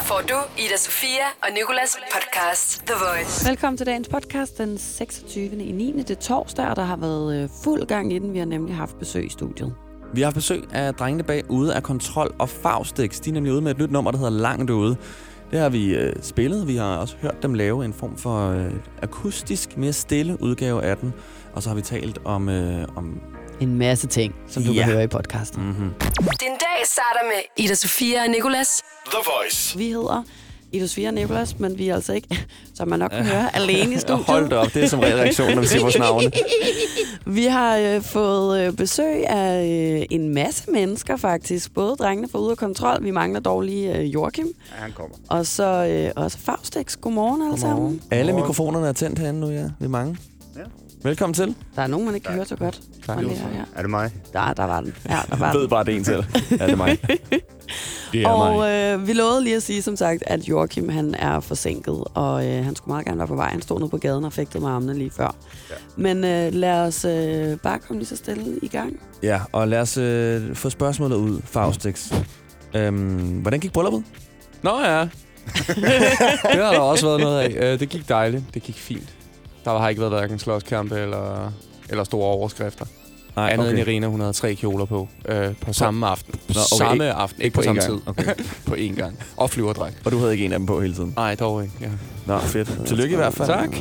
Her får du Ida Sofia og Nikolas podcast The Voice. Velkommen til dagens podcast den 26. i 9. Det er torsdag, og der har været øh, fuld gang i den. Vi har nemlig haft besøg i studiet. Vi har haft besøg af drengene bag Ude af Kontrol og Faustix. De er nemlig ude med et nyt nummer, der hedder Langt Ude. Det har vi øh, spillet. Vi har også hørt dem lave en form for øh, akustisk, mere stille udgave af den. Og så har vi talt om, øh, om En masse ting, som du Ja. kan høre i podcasten. mm-hmm. Din dag starter med Ida Sofia og Nikolas. The Voice. Vi hedder Ida Sofia og Nicolas, men vi er altså ikke, som man nok kan høre, alene i studiet. Hold da op, det er som regel reaktionen, når vi siger vores navne. Vi har øh, fået øh, besøg af øh, en masse mennesker faktisk. Både drengene fra Ude af Kontrol. Vi mangler dog lige øh, Joachim. Ja, han kommer. Og så øh, også Faustix. Godmorgen alle sammen. Alle mikrofonerne er tændt herinde nu, ja. Vi er mange. Ja. Velkommen til. Der er nogen, man ikke kan høre så godt. Tak. Og det er, ja. Er det mig? Der, der var den. Ja, der var Jeg den. ved bare, det en til. Ja, det er mig. Det er Og mig. øh, vi lovede lige at sige, som sagt, at Joachim han er forsinket, og øh, han skulle meget gerne være på vej. Han stod nede på gaden og fægtede med armene lige før. Ja. Men øh, lad os øh, bare komme lige så stille i gang. Ja, og lad os øh, få spørgsmålet ud, Faustix. Øhm, hvordan gik brylluppet? Nå ja, det har der også været noget af. Øh, Det gik dejligt. Det gik fint. Der har ikke været hverken slåskampe eller, eller store overskrifter. Nej, Andet end Irina, hun havde tre kjoler på øh, på samme aften. På Nå, okay, samme ikke- aften. ikke på på samme tid. Okay. på én gang. Og flyverdragt. Og du havde ikke en af dem på hele tiden? Nej, dog ikke. Ja. Nå, fedt. Tillykke i hvert fald. Tak.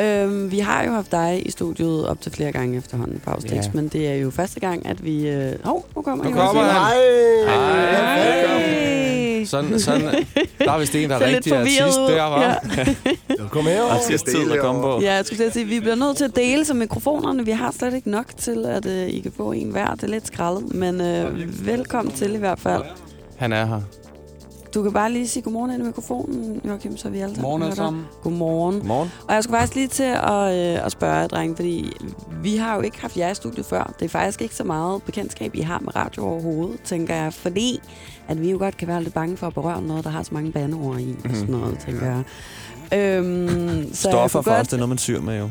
Øhm, vi har jo haft dig i studiet op til flere gange efterhånden, Faustix, Ja. men det er jo første gang, at vi... Øh... Hov, nu kommer Nu kommer han. Hej! Hej. Sådan, sådan, der er vist en, der er rigtig artist der, var. Ja. Kom her. Artist tid at komme på. ja, jeg skulle sige, vi bliver nødt til at dele som mikrofonerne. Vi har slet ikke nok til, at øh, I kan få en hver. Det er lidt skrællet, men øh, velkommen til i hvert fald. Han er her. Du kan bare lige sige godmorgen ind i mikrofonen, Joachim, så vi alle sammen Godmorgen alle sammen. Godmorgen. Godmorgen. Og jeg skulle faktisk lige til at, øh, at spørge jer, drenge, fordi vi har jo ikke haft jer i studiet før. Det er faktisk ikke så meget bekendtskab, I har med radio overhovedet, tænker jeg. Fordi at vi jo godt kan være lidt bange for at berøre noget, der har så mange bandeord i og sådan noget, tænker jeg. Øhm, så jeg Stoffer kunne for os, godt, det er noget, man syr med jo.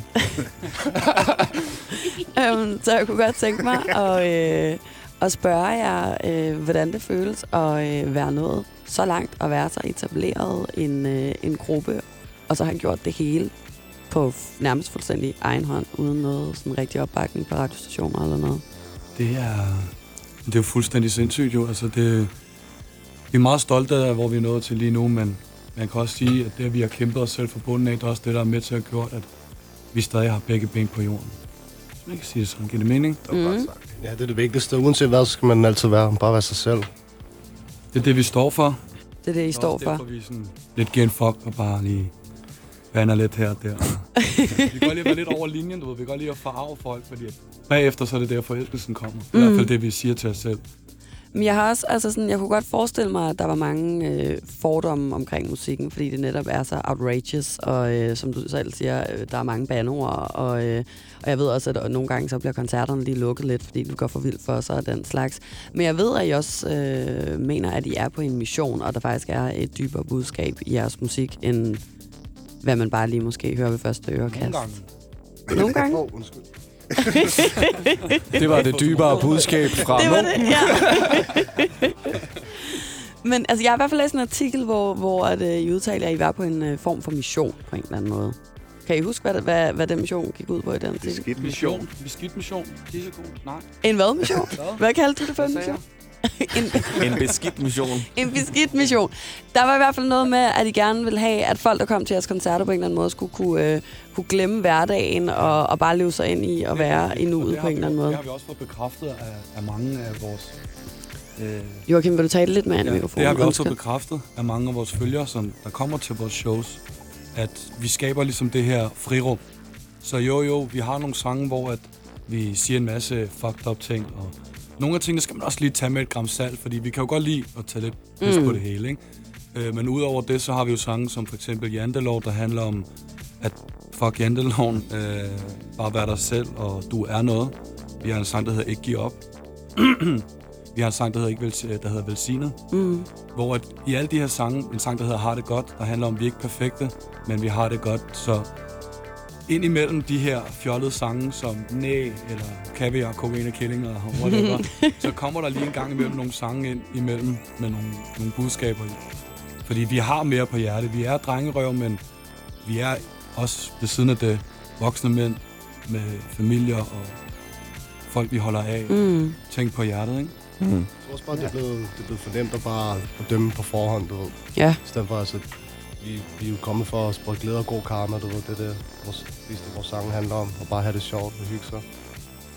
øhm, så jeg kunne godt tænke mig at, øh, at spørge jer, øh, hvordan det føles at øh, være nået så langt og være så etableret en, øh, en gruppe, og så har gjort det hele på f- nærmest fuldstændig egen hånd, uden noget sådan rigtig opbakning fra radiostationer eller noget. Det er, det er jo fuldstændig sindssygt jo. Altså det, vi er meget stolte af, hvor vi er nået til lige nu, men man kan også sige, at det, at vi har kæmpet os selv fra bunden af, det er også det, der er med til at gjort, at vi stadig har begge ben på jorden. Hvis man kan sige det sådan, giver det mening? Det var godt sagt. Ja, det er det vigtigste. Uanset hvad, så skal man altid være. Bare være sig selv. Det er det, vi står for. Det er det, I Det er står også for. Derfor, vi sådan lidt giver en fuck og bare lige bander lidt her og der. vi kan godt lige være lidt over linjen, du ved. Vi kan godt lige at farve folk, fordi at bagefter så er det der, forelskelsen kommer. Det er i Mm. hvert fald det, vi siger til os selv. Men jeg har også, altså sådan, jeg kunne godt forestille mig, at der var mange øh, fordomme omkring musikken, fordi det netop er så outrageous, og øh, som du selv siger, øh, der er mange bandeord, og, øh, og jeg ved også, at nogle gange så bliver koncerterne lige lukket lidt, fordi du går for vildt for sig og den slags. Men jeg ved, at I også øh, mener, at I er på en mission, og der faktisk er et dybere budskab i jeres musik, end hvad man bare lige måske hører ved første ørekast. Nogle gange. Åh, undskyld. Det var det dybere budskab fra Det var det, ja. Men altså, jeg har i hvert fald læst en artikel, hvor, hvor at, øh, I udtaler, at I var på en øh, form for mission på en eller anden måde. Kan I huske, hvad, hvad, hvad den mission gik ud på i den artikel? Skidt Mission. Beskidt mission. Tissekon. Nej. En hvad mission? Hvad kaldte du det for en mission? En, En beskidt mission. en beskidt mission. Der var i hvert fald noget med, at I gerne ville have, at folk, der kom til jeres koncerter på en eller anden måde, skulle kunne, øh, kunne glemme hverdagen og, og bare leve sig ind i at være i nuet på en eller anden måde. Det har vi også fået bekræftet af, af mange af vores... Øh, Joachim, vil du tale lidt i ja, mikrofonen? det har vi også fået bekræftet af mange af vores følgere, som der kommer til vores shows, at vi skaber ligesom det her frirum. Så jo, jo, vi har nogle sange, hvor at vi siger en masse fucked up ting, og nogle af tingene skal man også lige tage med et gram salt, fordi vi kan jo godt lide at tage lidt pis Mm. på det hele, ikke? Øh, men udover det, så har vi jo sange som for eksempel Jantelov, der handler om, at fuck Janteloven, øh, bare vær dig selv, og du er noget. Vi har en sang, der hedder Ikke Giv Op. vi har en sang, der hedder, ikke Vel- der hedder Velsignet. Mm. Hvor at i alle de her sange, en sang, der hedder Har det godt, der handler om, at vi er ikke perfekte, men vi har det godt. Så ind imellem de her fjollede sange, som Næ, eller Kaviar, Kokain og Killing, eller whatever, så kommer der lige en gang imellem nogle sange ind imellem med nogle, nogle budskaber i. Fordi vi har mere på hjerte. Vi er drengerøv, men vi er også ved siden af det voksne mænd med familier og folk, vi holder af. Mm. Tænk på hjertet, ikke? Mm. Jeg tror også bare, det er blevet, det er blevet for nemt at bare at dømme på forhånd, du ved. Ja. I stedet for, altså, vi, vi er jo kommet for at sprede glæde og god karma, du ved. Det er det, vores, det, vores sange handler om. Og bare have det sjovt og hygge sig.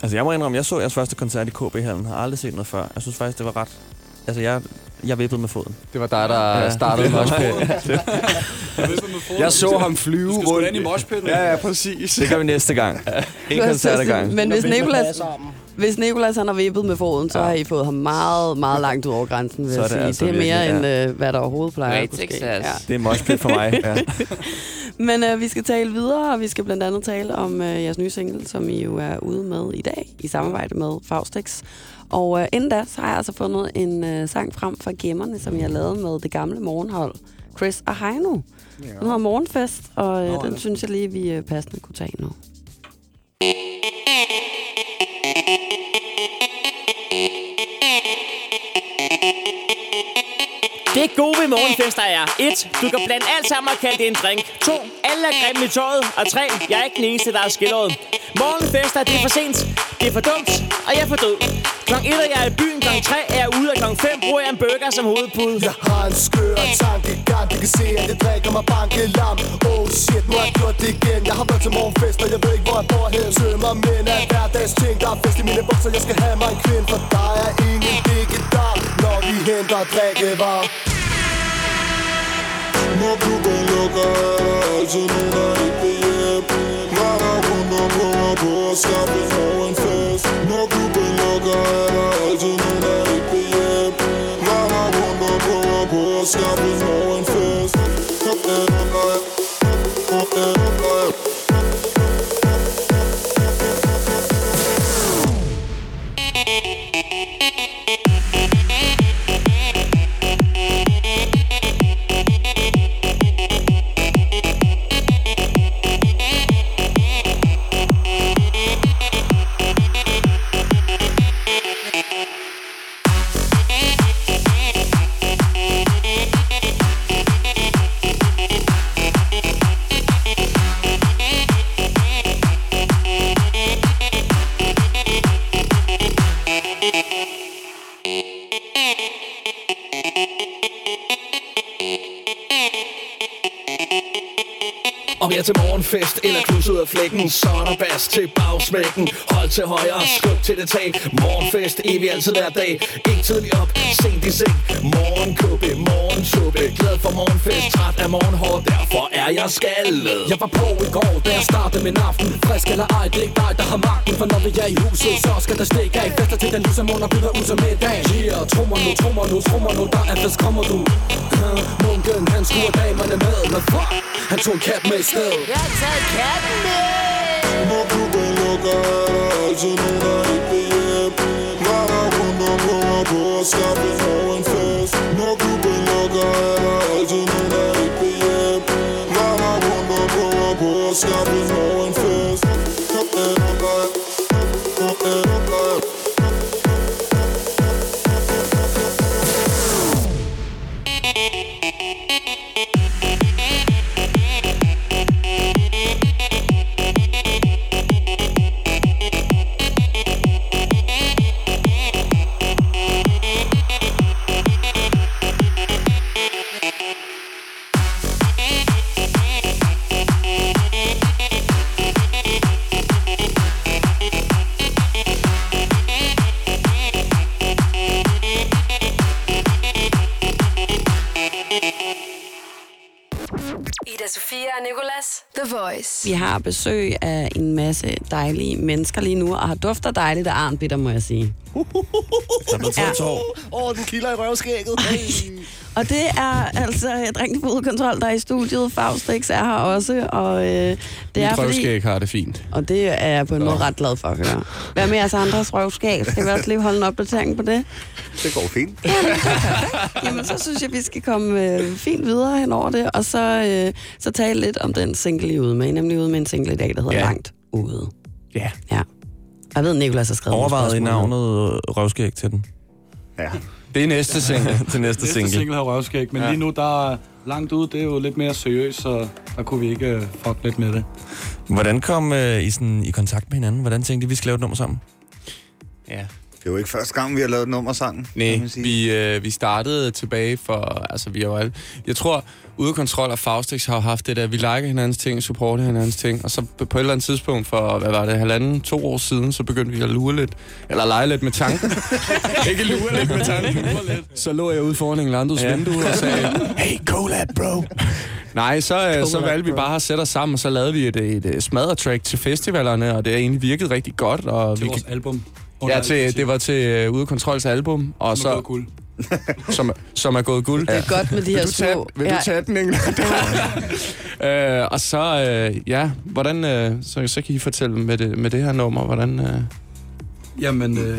Altså, jeg må indrømme, jeg så jeres første koncert i KB-hallen. Har aldrig set noget før. Jeg synes faktisk, det var ret... Altså, jeg, jeg vippede med foden. Det var dig, der Ja. startede moshpit. Jeg så ham flyve Du skal ind i moshpitten. Ja, ja, præcis. Det gør vi næste gang. En koncert ad gangen. Men hvis Nicolas, hvis Nicolas han har vippet med foden, så Ja. har I fået ham meget, meget langt ud over grænsen, vil Så er jeg det sige. altså det er mere virkelig, end, øh, hvad der overhovedet plejer Great at kunne ske. success. Det er moshpit for mig. Ja. Men øh, vi skal tale videre, og vi skal blandt andet tale om øh, jeres nye single, som I jo er ude med i dag, i samarbejde med Faustix. Og øh, inden da, så har jeg altså fundet en øh, sang frem fra gemmerne, som jeg lavet med det gamle morgenhold, Chris og Heino. Den hedder Morgenfest, og øh, Nå, den ja. synes jeg lige, vi øh, passende kunne tage nu. Det gode ved morgenfester er 1. Du kan blande alt sammen og kalde det en drink 2. Alle er grimme i tøjet Og 3. Jeg er ikke den eneste, der er skilleret Morgenfester, det er for sent Det er for dumt, og jeg er for død Klokken 1 er jeg i byen, klokken 3 er jeg ude Og klokken 5 bruger jeg en burger som hovedpude Jeg har en skør tankegang du kan se, at det drikker mig banke lam Oh shit, nu har jeg gjort det igen. Jeg har været til morgenfest, og jeg ved ikke, hvor jeg bor hen. Tømmer mænd af hverdags ting. Der er fest i mine bukser, jeg skal have mig en kvinde For der er ingen vegetar Når vi henter drikkevarer. Når klubben lukker, er der altid nogen, der ikke vil hjem Når der rundt om prøver på og skaffe for en fest lukker, er der altid nogen, der ikke vil hjem Når der rundt flækken. Så er der bas til bagsmækken. Hold til højre, skub til det tag. Morgenfest, evig altid hver dag. Ikke tidlig op, sent i seng. Morgenkåbe, morgensuppe Glad for morgenfest, træt af morgenhår. Derfor er jeg skaldet. Jeg var på i går, da jeg startede min aften. Frisk eller ej, det er ikke dig, der har magten. For når vi er i huset, så skal der stikke af. Fester til den lyse måned og byder ud som middag Yeah, trummer nu, trummer nu, trummer nu Der er fest, kommer du? Munken, han skruer damerne med. Men fuck, han tog en kat med i stedet. Jeg har taget katten med. Når klubben lukker, er der altid nogen, der ikke vil hjem Når der rundt om prøver på at skaffe morgenfest Når klubben lukker, er der altid nogen, der ikke vil The Voice. Vi har besøg af en masse dejlige mennesker lige nu, og har dufter dejligt af arnbitter, må jeg sige. Der blev taget tår. Åh, oh, den kilder i røvskægget. Hey. Og det er altså udkontrol, der er i studiet. Faustix er her også, og øh, det Mit er fordi... røvskæg har det fint. Og det er jeg på en måde ret glad for at høre. Hvad med jeres andres røvskab? Skal vi også lige holde en opdatering på det? Det går fint. Jamen, så synes jeg, vi skal komme øh, fint videre hen over det, og så, øh, så tale lidt om den single, I er ude med. I er nemlig ude med en single i dag, der hedder Ja. Langt Ude. Ja. Ja. Jeg ved, Nicolas har skrevet nogle Overvejet i navnet øh, røvskæg til den. Ja. Det er næste single. til næste Næste single. single har røvskæg, men Ja. lige nu, der er langt ud, det er jo lidt mere seriøst, så der kunne vi ikke uh, fuck lidt med det. Hvordan kom øh, I sådan i kontakt med hinanden? Hvordan tænkte I, vi skal lave et nummer sammen? Ja. Det er jo ikke første gang, vi har lavet et nummer sammen. kan Nej, man sige. vi, øh, vi startede tilbage for, altså vi alle, jeg tror, ude kontrol og Faustix har haft det der, vi liker hinandens ting, supporter hinandens ting, og så på et eller andet tidspunkt for, hvad var det, halvanden, to år siden, så begyndte vi at lure lidt, eller lege lidt med tanken. Ikke lure lidt med tanken. Så lå jeg ude foran Englandos ja. vindue og sagde, hey, collab, bro. Nej, så, øh, så valgte vi bare at sætte os sammen, og så lavede vi et, et, et smadretrack til festivalerne, og det har egentlig virket rigtig godt. Og Til vi vores album. Ja, til, det var til uh, Ude Kontrols album, og Som er så, gået guld. som, som er gået guld. Det er godt med de her Vil du tage, små... vil du tage den, England? øh, og så, øh, ja, hvordan, øh, så, så kan I fortælle med det, med det her nummer, hvordan... Øh... Jamen, øh,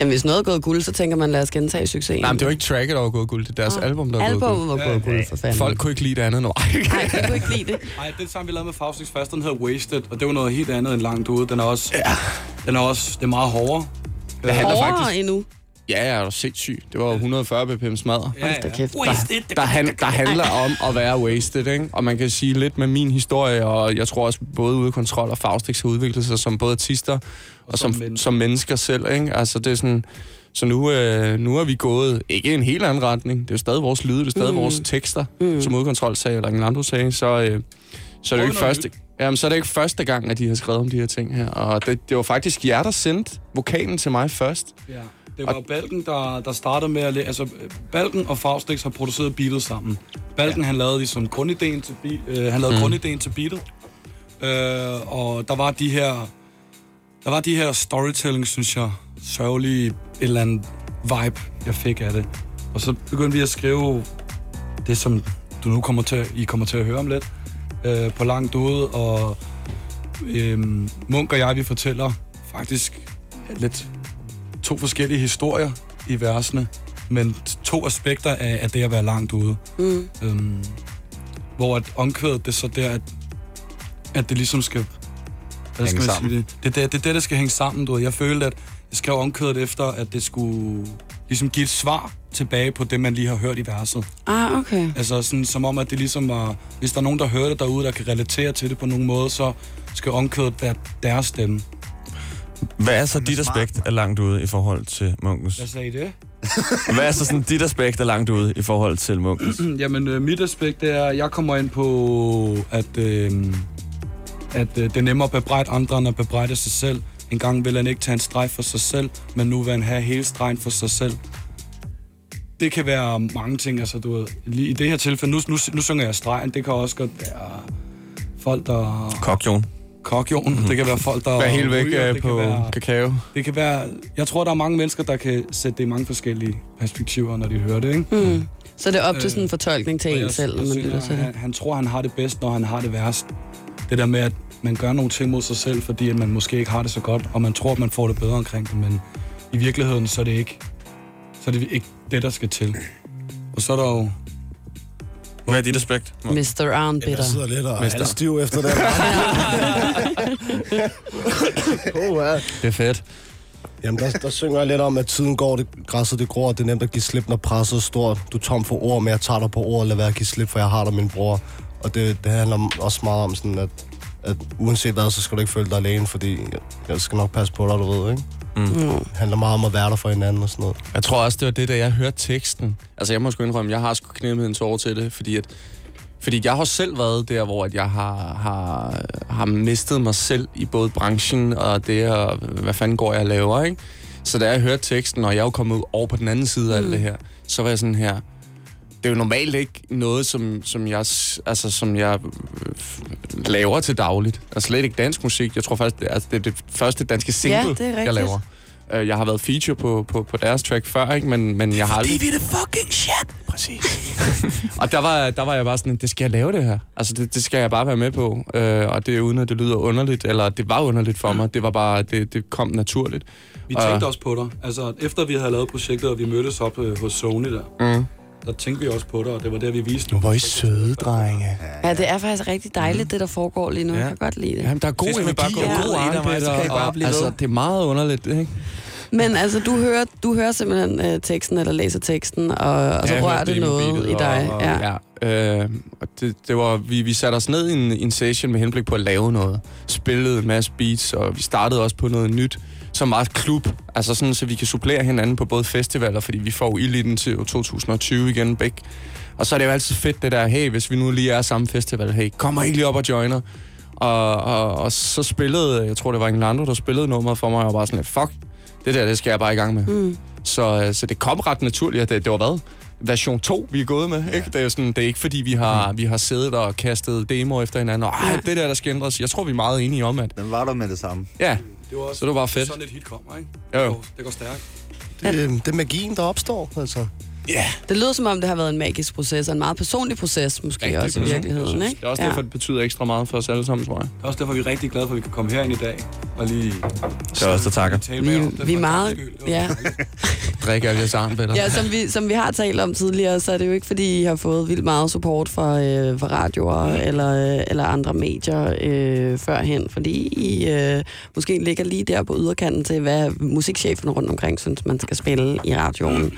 Jamen, hvis noget er gået guld, så tænker man, lad os gentage succesen. Nej, men det var ikke tracket, der var gået guld, det er deres Nå, album, der var gået Albummet guld. var gået guld, for fanden. Folk kunne ikke lide det andet nu. Nej, jeg kunne ikke lide det. ej, det er det samme, vi lavede med Faustix først, den hedder Wasted, og det var noget helt andet end langt ude. Den er også, ja. den er også, det er meget hårdere. Det handler Hårdere faktisk... endnu. Ja, jeg er jo sindssyg. Det var jo 140 bpm smadre. Ja, da kæft. der, der, han, der handler om at være wasted, ikke? Og man kan sige lidt med min historie, og jeg tror også både ude kontrol og Faustix har udviklet sig som både artister og, og som, som som, mennesker. som mennesker selv, ikke? Altså det er sådan... Så nu, øh, nu er vi gået ikke i en helt anden retning. Det er jo stadig vores lyde, det er stadig mm. vores tekster, mm. som udkontrol sagde, eller Engelando sagde. Så, øh, så er det jo ikke første, jamen, så er det ikke første gang, at de har skrevet om de her ting her. Og det, det var faktisk jer, der sendte vokalen til mig først. Ja. Det var Balken, der, der startede med at... læ- Altså, Balken og Faustix har produceret beatet sammen. Balken, ja. han lavede ligesom grundideen til, be- øh, han lavede mm. grundideen til beatet. Øh, og der var de her... Der var de her storytelling, synes jeg, sørgelige et eller andet vibe, jeg fik af det. Og så begyndte vi at skrive det, som du nu kommer til, I kommer til at høre om lidt, øh, på langt ude, og øh, Munk og jeg, vi fortæller faktisk lidt to forskellige historier i versene, men to aspekter af, af det at være langt ude. Mm. Øhm, hvor at omkvædet, det er så der, at, at det ligesom skal... Hvad skal Hænge man sammen. sige det? Det det, det, er det, der skal hænge sammen, du ved. Jeg følte, at jeg skrev omkvædet efter, at det skulle ligesom give et svar tilbage på det, man lige har hørt i verset. Ah, okay. Altså sådan, som om, at det ligesom var... Hvis der er nogen, der hører det derude, der kan relatere til det på nogen måde, så skal omkvædet være deres stemme. Hvad er så dit aspekt af langt ude i forhold til Munkens? Hvad sagde I det? Hvad er så sådan dit aspekt af langt ude i forhold til Munkens? Jamen, øh, mit aspekt det er, at jeg kommer ind på, at, øh, at øh, det er nemmere at bebrejde andre, end at bebrejde sig selv. En gang vil han ikke tage en streg for sig selv, men nu vil han have hele stregen for sig selv. Det kan være mange ting, altså du ved, lige i det her tilfælde, nu, nu, nu synger jeg stregen, det kan også godt være folk, der... Kokjon. Kokjon, det kan være folk, der... Vær helt væk ryger, øh, det på kan være, kakao. det kan være... Jeg tror, der er mange mennesker, der kan sætte det i mange forskellige perspektiver, når de hører det, ikke? Mm. Så det er op til Øh, sådan en fortolkning til Og en jeg, selv, når man synes, lytter til han, han tror, han har det bedst, når han har det værst. Det der med, at man gør nogle ting mod sig selv, fordi at man måske ikke har det så godt, og man tror, at man får det bedre omkring det, men i virkeligheden, så er det ikke, så er det ikke det, der skal til. Og så er der jo... Hvad er dit aspekt? Mr. Arnbitter. Jeg sidder lidt og er stiv efter det. oh, ja. Det er fedt. Jamen, der, der synger jeg lidt om, at tiden går, det, græsset det gror, det er nemt at give slip, når presset er stort. Du er tom for ord, men jeg tager dig på ord, lad være at give slip, for jeg har dig, min bror. Og det, det handler også meget om sådan, at, at uanset hvad, så skal du ikke føle dig alene, fordi jeg, skal nok passe på dig, du ved, ikke? Mm. Det handler meget om at være der for hinanden og sådan noget. Jeg tror også, det var det, da jeg hørte teksten. Altså, jeg må sgu indrømme, jeg har sgu knæmmet en tårer til det, fordi at fordi jeg har selv været der, hvor at jeg har, har, har mistet mig selv i både branchen og det, og hvad fanden går jeg og laver, ikke? Så da jeg hørte teksten, og jeg er jo kommet over på den anden side af alt det her, så var jeg sådan her, det er jo normalt ikke noget, som, som, jeg, altså, som jeg øh, laver til dagligt. Altså slet ikke dansk musik. Jeg tror faktisk, det er, altså, det er det første danske single, Ja, det er jeg laver. Øh, Jeg har været feature på, på, på deres track før, ikke? Men, men jeg har aldrig... Det er det fucking shit. Præcis. og der var, der var jeg bare sådan, det skal jeg lave det her. Altså, det, det skal jeg bare være med på. Øh, og det er uden, at det lyder underligt, eller det var underligt for mig. Det var bare, det, det kom naturligt. Vi Og- tænkte også på dig. Altså, efter vi havde lavet projektet, og vi mødtes op øh, hos Sony der, Mm. Der tænkte vi også på dig, og det var der, vi viste Nu var I søde, drenge. Ja, det er faktisk rigtig dejligt, det der foregår lige nu. Jeg kan godt lide det. Jamen, der er god energi bare gå ud god Mads, så kan I bare blive altså, det er meget underligt, ikke? Men altså, du hører, du hører simpelthen øh, teksten, eller læser teksten, og, og så Ja, jeg rører det noget i dig. Og, og, ja. ja. Øh, og det, det var, vi, vi satte os ned i en, i en session med henblik på at lave noget. Spillede en masse beats, og vi startede også på noget nyt, som var et klub. Altså sådan, så vi kan supplere hinanden på både festivaler, fordi vi får ild i den til 2020 igen, begge. Og så er det jo altid fedt det der, hey, hvis vi nu lige er samme festival, hey, kommer ikke lige op og joiner. Og, og, og så spillede, jeg tror det var Englando, der spillede nummeret for mig, og jeg var bare sådan lidt, fuck, det der, det skal jeg bare i gang med. Mm. Så, øh, så det kom ret naturligt, at det, det var hvad? Version 2, vi er gået med. Ja. Ikke? Det, er jo sådan, det er ikke, fordi vi har, vi har siddet og kastet demoer efter hinanden. Og, Ej, det der, der skal ændres. Jeg tror, vi er meget enige om, at... Den var der med det samme. Ja, Det var også så det var fedt. sådan et hit kommer, ikke? Jo, jo. Det går, det går stærkt. Det, det er magien, der opstår, altså. Det lyder som om, det har været en magisk proces, og en meget personlig proces, måske Rigtig også i virkeligheden. Ikke? Det er også derfor, det betyder ekstra meget for os alle sammen, tror jeg. Det er også derfor, vi er rigtig glade for, at vi kan komme herind i dag og lige Så også der takker. Vi, om det. vi er meget... Det Ja. dejligt. Drik alle jeres armbætter. Ja, som vi, som vi har talt om tidligere, så er det jo ikke, fordi I har fået vildt meget support fra, øh, fra radioer eller, øh, eller andre medier øh, førhen, fordi I øh, måske ligger lige der på yderkanten til, hvad musikchefen rundt omkring synes, man skal spille i radioen.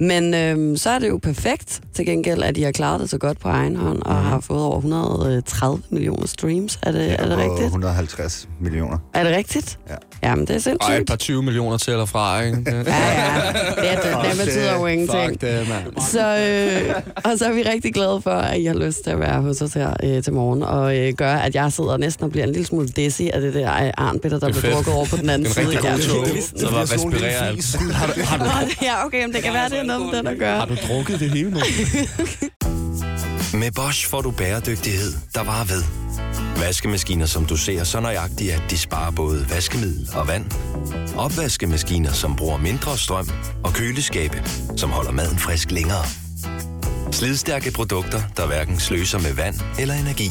Men øh, så er det jo perfekt til gengæld, at I har klaret det så godt på egen hånd, og har fået over 130 millioner streams. Er det, er det rigtigt? 150 millioner. Er det rigtigt? Ja. Jamen, det er Og et sindssygt. par 20 millioner til eller fra, ikke? Det- Ja, ja. Det, det, det betyder jo ingenting. Fuck det, mand. Så, øh, og så er vi rigtig glade for, at I har lyst til at være hos os her øh, til morgen, og øh, gør, at jeg sidder næsten og bliver en lille smule dizzy af det der øh, arnbitter, der er fedt. drukket over på den anden Det er en side. rigtig god Ja, tog. det- Så bare respirerer alt. Har du, har, du, Ja, okay, men det kan være, det er noget med den at gøre. har du drukket det hele nu? Med Bosch får du bæredygtighed, der varer ved. Vaskemaskiner, som du ser så nøjagtigt, at de sparer både vaskemiddel og vand. Opvaskemaskiner, som bruger mindre strøm. Og køleskabe, som holder maden frisk længere. Slidstærke produkter, der hverken sløser med vand eller energi.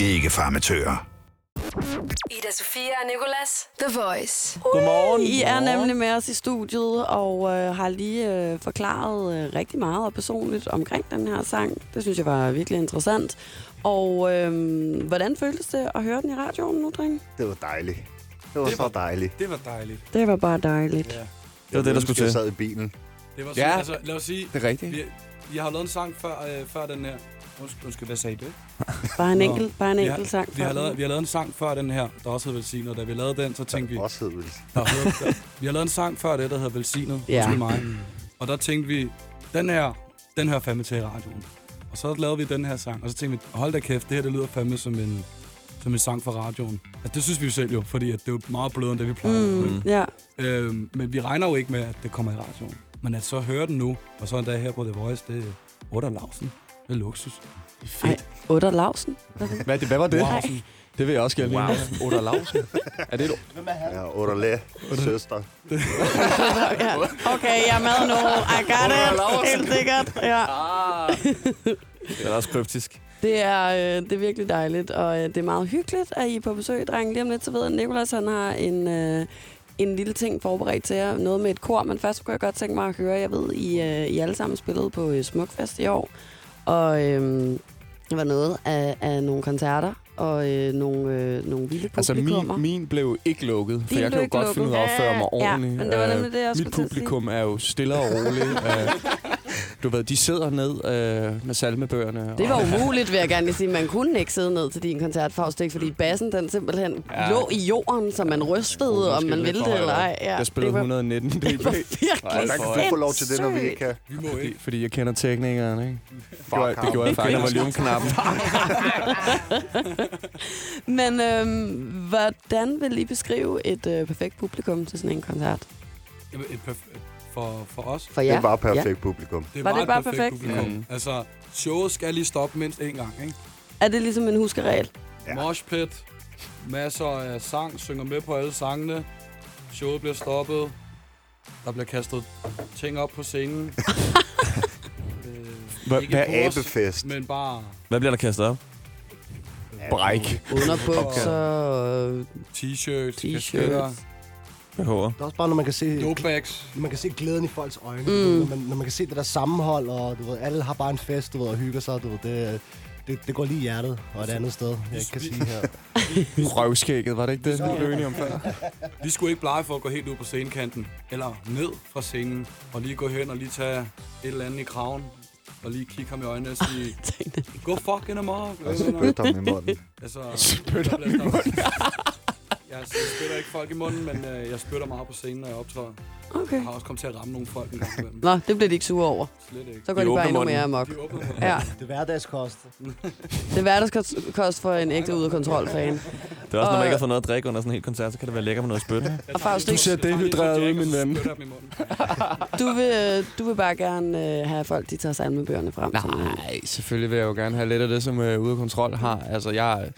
Ikke farmatører. Ida Sofia og Nicolas. The Voice. Godmorgen. I er nemlig med os i studiet og øh, har lige øh, forklaret øh, rigtig meget og personligt omkring den her sang. Det synes jeg var virkelig interessant. Og øh, hvordan føltes det at høre den i radioen nu, drenge? Det var dejligt. Det var Det så var- dejligt. Det var dejligt. Det var bare dejligt. Ja. Det var det, der skulle Jeg til. sad i bilen. Det var Ja. sådan, altså, lad os sige, Det er rigtigt. vi, vi har lavet en sang før, øh, før den her. Undskyld, hvad sagde du? Bare en enkelt, bare en Vi enkelt har, sang. vi har, for lavet, vi har lavet en sang før den her, der også hedder Velsignet. Og da vi lavede den, så tænkte vi... Også hed vel. Der hedder, vi har lavet en sang før det, der hedder Velsignet. Ja. Ja. mig. Og der tænkte vi, den her, den hører fandme til i radioen. Og så lavede vi den her sang, og så tænkte vi, hold da kæft, det her det lyder fandme som en, som en sang fra radioen. Altså, det synes vi jo selv jo, fordi at det er jo meget blødere end det, vi plejer. Mm, ja. Øhm, men vi regner jo ikke med, at det kommer i radioen. Men at så høre den nu, og så en dag her på The Voice, det er Otter Lausen. Er luksus. Det er fedt. Ej, Otter Lausen. Hvad, det, hvad var det? Wow. Det vil jeg også gerne. Wow. Oda Lausen. Er det et Ja, Oderle, søster. ja. Okay, jeg er med nu. I got it. Helt sikkert. Ja. Det er også kryptisk. Det er, øh, det er virkelig dejligt, og øh, det er meget hyggeligt, at I er på besøg, drenge. Lige om lidt, så ved jeg, at Nicolas han har en, øh, en lille ting forberedt til jer. Noget med et kor, men først kunne jeg godt tænke mig at høre. Jeg ved, I, øh, I alle sammen spillede på øh, Smukfest i år, og øh, det var noget af, af nogle koncerter og øh, nogle, øh, nogle vilde Altså, min, min blev ikke lukket, for Din jeg kan jo godt finde ud af at lukket. opføre mig Ja, ordentligt. men det var nemlig det, jeg Øh, Mit publikum er jo stille og roligt. Du ved, de sidder ned øh, med salmebøgerne. Det var og, umuligt, vil jeg gerne lige sige. Man kunne ikke sidde ned til din koncert, Faustik, fordi bassen den simpelthen Ja. ja. lå i jorden, så man rystede, om man ville det eller ej. Ja, jeg spillede det var, 119 dB. det var virkelig Der kan du få lov til det, når vi ikke kan. Vi må Fordi, fordi jeg kender teknikeren, ikke? Det gjorde, ham. det gjorde jeg faktisk. Finder volumeknappen. Men øhm, hvordan vil I beskrive et øh, perfekt publikum til sådan en koncert? Et perf- for, for os. For jer? Det var perfekt Ja. publikum. Det Var det et bare perfekt perfekt? publikum. Mm. Altså, showet skal lige stoppe mindst én gang, ikke? Er det ligesom en huskeregel? Ja. Moshpit, masser af sang, synger med på alle sangene. Showet bliver stoppet. Der bliver kastet ting op på scenen. Hvad- Ikke hvad os, abefest? Men bare Hvad bliver der kastet op? Bræk. Underbukser, øh, t-shirts, T-shirts. Håber. Det er også bare, når man kan se, når man kan se glæden i folks øjne. Mm. Du ved, når, man, når man kan se det der sammenhold, og du ved, alle har bare en fest, du ved, og hygger sig. Du ved, det, det, det går lige i hjertet, og et andet sted, jeg ikke kan sige her. Røvskægget, var det ikke det, vi blev enige om før? Vi skulle ikke blege for at gå helt ud på scenekanten, eller ned fra scenen, og lige gå hen og lige tage et eller andet i kraven, og lige kigge ham i øjnene og sige, gå fucking amok. Og spytte ham i munden. Altså, Spytte ham i munden. Jeg, jeg spytter ikke folk i munden, men øh, jeg spytter meget på scenen, når jeg optræder. Okay. Jeg har også kommet til at ramme nogle folk en gang imellem. Nå, det bliver de ikke sure over. Slet ikke. Så går De de, bare endnu mere amok. De. Ja, Det er hverdagskost. det er hverdagskost for en ægte ud af kontrol-fan. Det er også, når man ikke har fået noget at drikke under sådan en hel koncert, så kan det være lækker med noget spytte. Og Faust, Du ser dehydreret ud, min ven. Du vil, øh, du vil bare gerne øh, have folk, de tager salmebøgerne frem. øh. Nej, selvfølgelig vil jeg jo gerne have lidt af det, som uh, Ude af Kontrol har. Altså, jeg,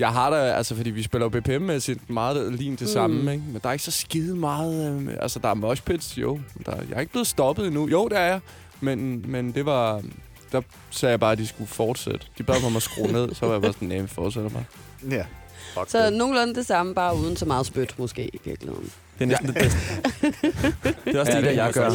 jeg har da, altså, fordi vi spiller jo BPM-mæssigt meget lige det Mm. samme, ikke? Men der er ikke så skide meget, øh, altså, der er moshpits, jo. men Der, jeg er ikke blevet stoppet endnu. Jo, det er jeg. Men, men det var, der sagde jeg bare, at de skulle fortsætte. De bad mig om at skrue ned, så var jeg bare sådan, nej, vi fortsætter bare. Ja. Fuck Så det. nogenlunde det samme, bare uden så meget spyt, måske i virkeligheden. Det er næsten det bedste. Det er også Ja, det, det der jeg gør.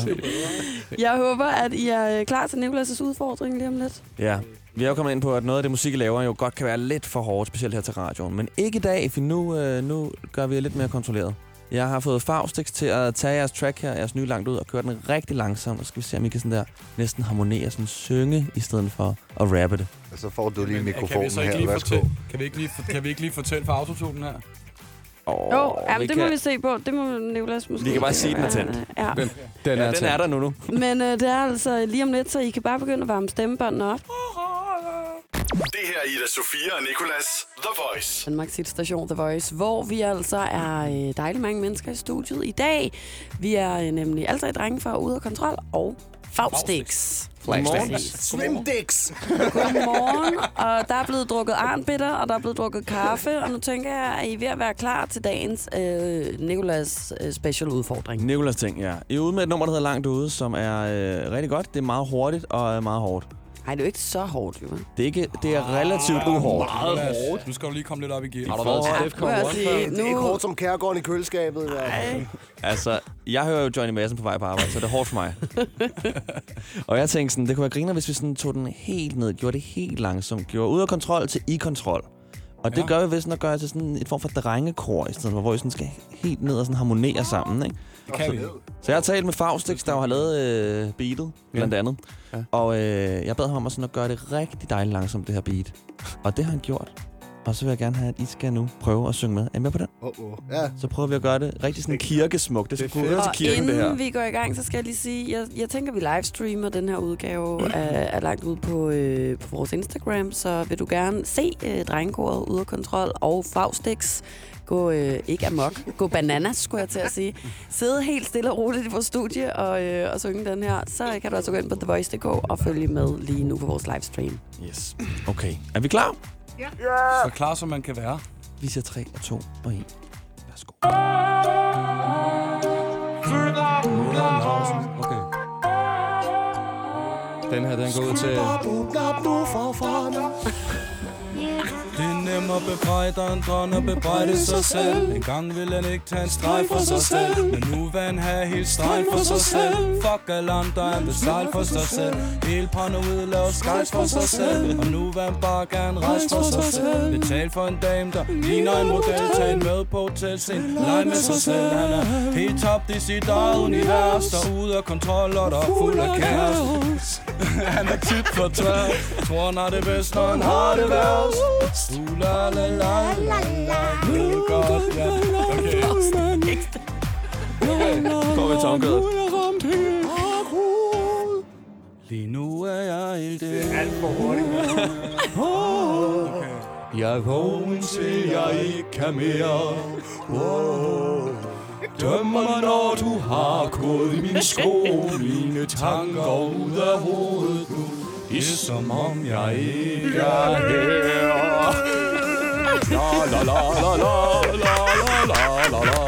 Jeg håber, at I er øh, klar til Nicolas' udfordring lige om lidt. Ja. Vi er jo kommet ind på, at noget af det musik, I laver, jo godt kan være lidt for hårdt, specielt her til radioen. Men ikke i dag, for nu, øh, nu gør vi det lidt mere kontrolleret. Jeg har fået Faustix til at tage jeres track her, jeres nye langt ud, og køre den rigtig langsomt. Og skal vi se, om I kan sådan der næsten harmonere, sådan synge, i stedet for at rappe det. Og så får du lige Men, øh, kan vi mikrofonen så ikke her. lige Værsgo. fortælle, kan vi ikke lige, for- kan vi ikke lige fortælle for autotunen her? Oh, Jo, jamen, det må vi se på. Det må Nicolas måske... Vi kan bare sige, den er tændt. Ja. Den, den, Ja, er, den er der nu nu. Men øh, det er altså lige om lidt, så I kan bare begynde at varme stemmebåndene op. Det her er Ida Sofia og Nicolas The Voice. Danmarks station The Voice, hvor vi altså er øh, dejligt mange mennesker i studiet i dag. Vi er øh, nemlig alle tre drenge fra Ude af Kontrol og Faustix. Swimdicks! Godmorgen, og der er blevet drukket arnbitter, og der er blevet drukket kaffe, og nu tænker jeg, at I er ved at være klar til dagens øh, Nicolas øh, special udfordring. Nikolas ting, ja. I er ude med et nummer, der hedder Langt Ude, som er øh, rigtig godt. Det er meget hurtigt og meget hårdt. Nej, det er jo ikke så hårdt, jo. Det er, ikke, det er relativt uhårdt. Meget hårdt. Nu skal du lige komme lidt op i gear. Har du været til Defcon må jeg 1 sige, før? Det er ikke hårdt som kærgården i køleskabet. fald. Altså, jeg hører jo Johnny Madsen på vej på arbejde, så det er hårdt for mig. og jeg tænkte sådan, det kunne være griner, hvis vi sådan tog den helt ned, gjorde det helt langsomt, gjorde ud af kontrol til i kontrol. Og det Ja. gør vi ved sådan at gøre til sådan et form for drengekor, i stedet for, hvor vi sådan skal helt ned og sådan harmonere sammen, ikke? Det kan vi. Så jeg har talt med Faustix, der jo har lavet øh, beatet, blandt andet. Ja. Og øh, jeg bad ham om at, sådan at gøre det rigtig dejligt langsomt, det her beat. Og det har han gjort. Og så vil jeg gerne have, at I skal nu prøve at synge med. Er I med på den? Oh, oh. Ja. Så prøver vi at gøre det rigtig sådan kirkesmukt. Det er kunne høre til kirken, det her. inden vi går i gang, så skal jeg lige sige, jeg, jeg tænker, vi livestreamer den her udgave af, er lagt ud på, øh, på vores Instagram, så vil du gerne se øh, drengekoret ude af kontrol og Faustix gå øh, ikke amok, gå bananas, skulle jeg til at sige. Sidde helt stille og roligt i vores studie og, øh, og synge den her, så kan du altså gå ind på TheVoice.dk og følge med lige nu på vores livestream. Yes. Okay. Er vi klar? Så klar som man kan være. Vi siger 3 og 2 og 1. Værsgo. Okay. Den her, den går ud til... Det er nemmere at bebrejde andre end at bebrejde sig selv. En gang ville han ikke tage en streg for sig selv. Men nu vil han have helt streg for sig selv. Fuck alle andre, han vil sejle for sig selv. Helt paranoid, laver skies for sig selv. Og nu vil han bare gerne rejse for sig selv. Betal for en dame, der ligner en model. Tag en med på hotelscene, leg med sig selv. Han er helt tabt i sit eget univers. Der ude af kontrol, og der er fuld af kaos Han er tit for tør Tror han har det bedst, når han har det værst. Uh, la la la la. La Det er godt, ja. Okay. Går vi til omkødet. Lige nu er jeg helt det Alt for hurtigt. Jeg er vågen til jeg ikke kan mere. Oh. Døm mig når du har gået i mine sko Mine tanker ud af hovedet nu Det er som om jeg ikke er her La la la la la la la la la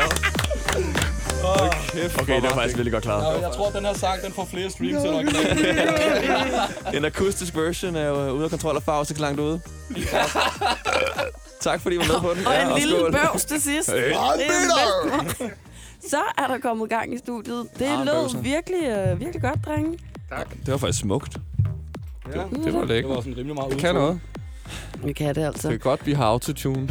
kæft, Okay, det var faktisk virkelig godt klaret. Ja, jeg tror, den her sang, den får flere streams end originalen. En akustisk version er jo ude af kontrol og farve, så langt ude. tak fordi I var med på den. Og en Ja, lille skål. bøvs til sidst. Hey. Det er bedst. Så er der kommet gang i studiet. Det Ah, lød virkelig, øh, virkelig godt, drenge. Det var faktisk smukt. Ja, det var lækkert. Det var sådan rimelig meget Det kan noget. Vi kan det altså. Det er godt, vi har autotune.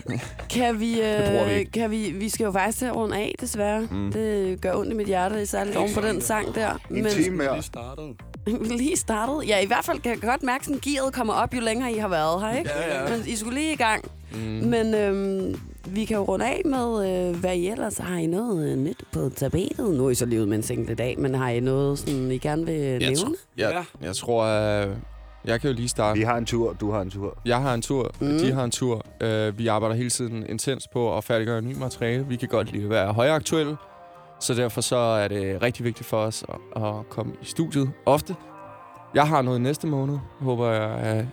Kan vi, vi øh, ikke. kan vi, vi skal jo faktisk til at runde af, desværre. Mm. Det gør ondt i mit hjerte, særligt oven på den sang der. En time mere. Vi startede. vi lige startet. Ja, i hvert fald kan jeg godt mærke, at gearet kommer op, jo længere I har været her, ikke? Ja, ja. Men I skulle lige i gang. Mm. Men øhm, vi kan jo runde af med, øh, hvad I ellers har I noget øh, nyt på tapetet? Nu er I så lige ude med en single i dag, men har I noget, sådan, I gerne vil Jeg, nævne? tror, jeg, jeg tror, at jeg kan jo lige starte. Vi har en tur, du har en tur. Jeg har en tur, Mm. de har en tur. Uh, vi arbejder hele tiden intens på at færdiggøre ny materiale. Vi kan godt lide at være højaktuelle. Så derfor så er det rigtig vigtigt for os at, at komme i studiet ofte. Jeg har noget næste måned, håber jeg,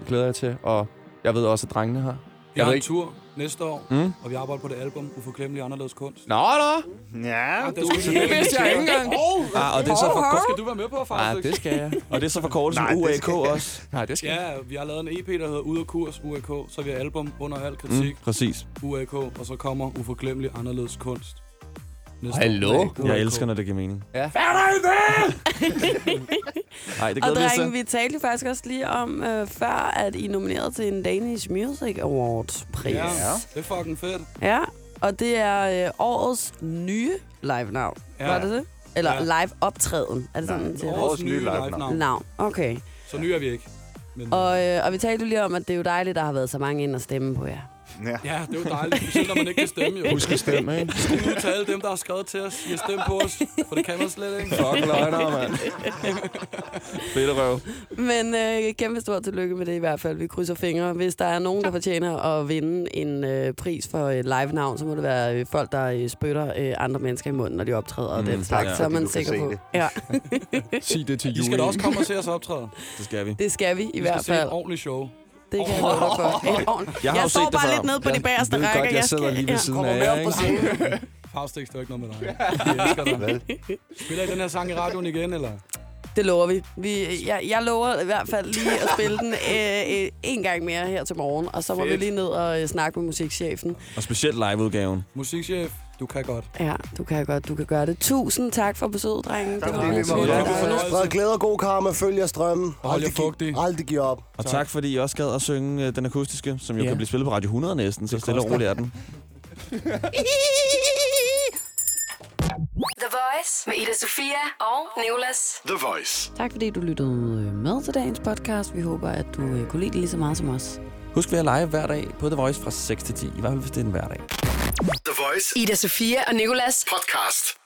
uh, glæder jeg til. Og jeg ved også, at drengene har. Jeg har ved en tur næste år, Mm. og vi arbejder på det album Uforglemmelig Anderledes Kunst. Nå, nå! Ja, det Det vidste jeg ikke engang. Ah, og det er så for Hvad skal du være med på, Nej, faktisk? det skal jeg. Og det er så forkortelsen Nej, det UAK også. Nej, det skal Ja, vi har lavet en EP, der hedder Ud af kurs, UAK. Så vi har album under al kritik, Mm, præcis. UAK, og så kommer Uforglemmelig Anderledes Kunst. Næste Hallo? Jeg elsker, når det giver mening. Ja. Nej, det Og glæder vi os drenge, til. vi talte jo faktisk også lige om øh, før, at I er nomineret til en Danish Music Award-pris. Ja, det er fucking fedt. Ja, og det er øh, årets nye live-navn. Ja. Var det det? Eller Ja. live-optræden. Er det sådan, det siger? årets nye live-navn. Navn, okay. Så ny er vi ikke. Men, Og, øh, og vi talte jo lige om, at det er jo dejligt, der har været så mange ind og stemme på jer. Ja. Ja, det er jo dejligt, specielt når man ikke kan stemme. Jo. Husk at stemme, ikke? Skud ud til alle dem, der har skrevet til os. I har stemt på os, for det kan man slet ikke. Fuck løgner, mand. Fedt røv. Men øh, kæmpe stort tillykke med det i hvert fald. Vi krydser fingre. Hvis der er nogen, der fortjener at vinde en øh, pris for et live-navn, så må det være øh, folk, der øh, spytter øh, andre mennesker i munden, når de optræder og Mm, den slags. så er man sikker på. det. Ja, Sig det til I Julie. skal da også komme og se os optræde. Det skal vi. det skal vi i Vi skal hvert se et fald. ordentligt show. Det kan jeg love dig for. Et ordentligt. Jeg har Jeg står set det bare lidt nede på de Jeg bagerste ved rækker. godt, jeg sidder lige ved siden af jer, på scenen. Faustix, det er ikke noget med dig. Vi elsker dig. Spiller I den her sang i radioen igen, eller? Det lover vi. vi jeg, jeg lover i hvert fald lige at spille den øh, øh, en gang mere her til morgen, og så må Fedt. vi lige ned og øh, snakke med musikchefen. Og specielt liveudgaven. Musikchef, du kan godt. Ja, du kan godt, du kan gøre det. Tusind tak for besøget, drenge. Det var måtte. hyggeligt. Ja. fornøjelse. Spred glæde og god karma, følg jer strømmen. Og hold jer fugtige. Aldrig giv op. Og tak, fordi I også gad at synge øh, den akustiske, som jo Ja. kan blive spillet på Radio 100 næsten, så stille og roligt er den. The Voice med Ida Sofia og Nicolas. The Voice. Tak fordi du lyttede øh, med til dagens podcast. Vi håber, at du øh, kunne lide det lige så meget som os. Husk, vi er live hver dag på The Voice fra 6 til 10. I hvert fald, hvis det er en hverdag. The Voice Ida Sofia og Nicolas. podcast.